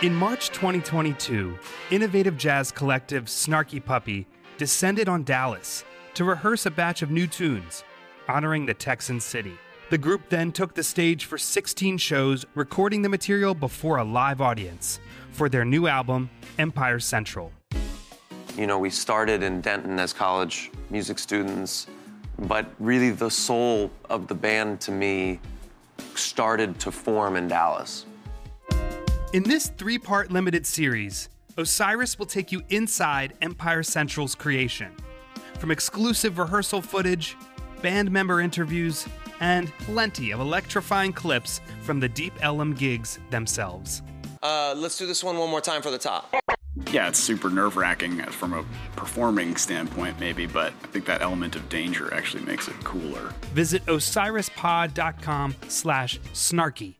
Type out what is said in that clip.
In March 2022, innovative jazz collective Snarky Puppy descended on Dallas to rehearse a batch of new tunes honoring the Texan city. The group then took the stage for 16 shows, recording the material before a live audience for their new album, Empire Central. You know, we started in Denton as college music students, but really the soul of the band to me started to form in Dallas. In this three part limited series, Osiris will take you inside Empire Central's creation. From exclusive rehearsal footage, band member interviews, and plenty of electrifying clips from the Deep Ellum gigs themselves. Uh, let's do this one one more time for the top. Yeah, it's super nerve wracking from a performing standpoint, maybe, but I think that element of danger actually makes it cooler. Visit osirispod.com slash snarky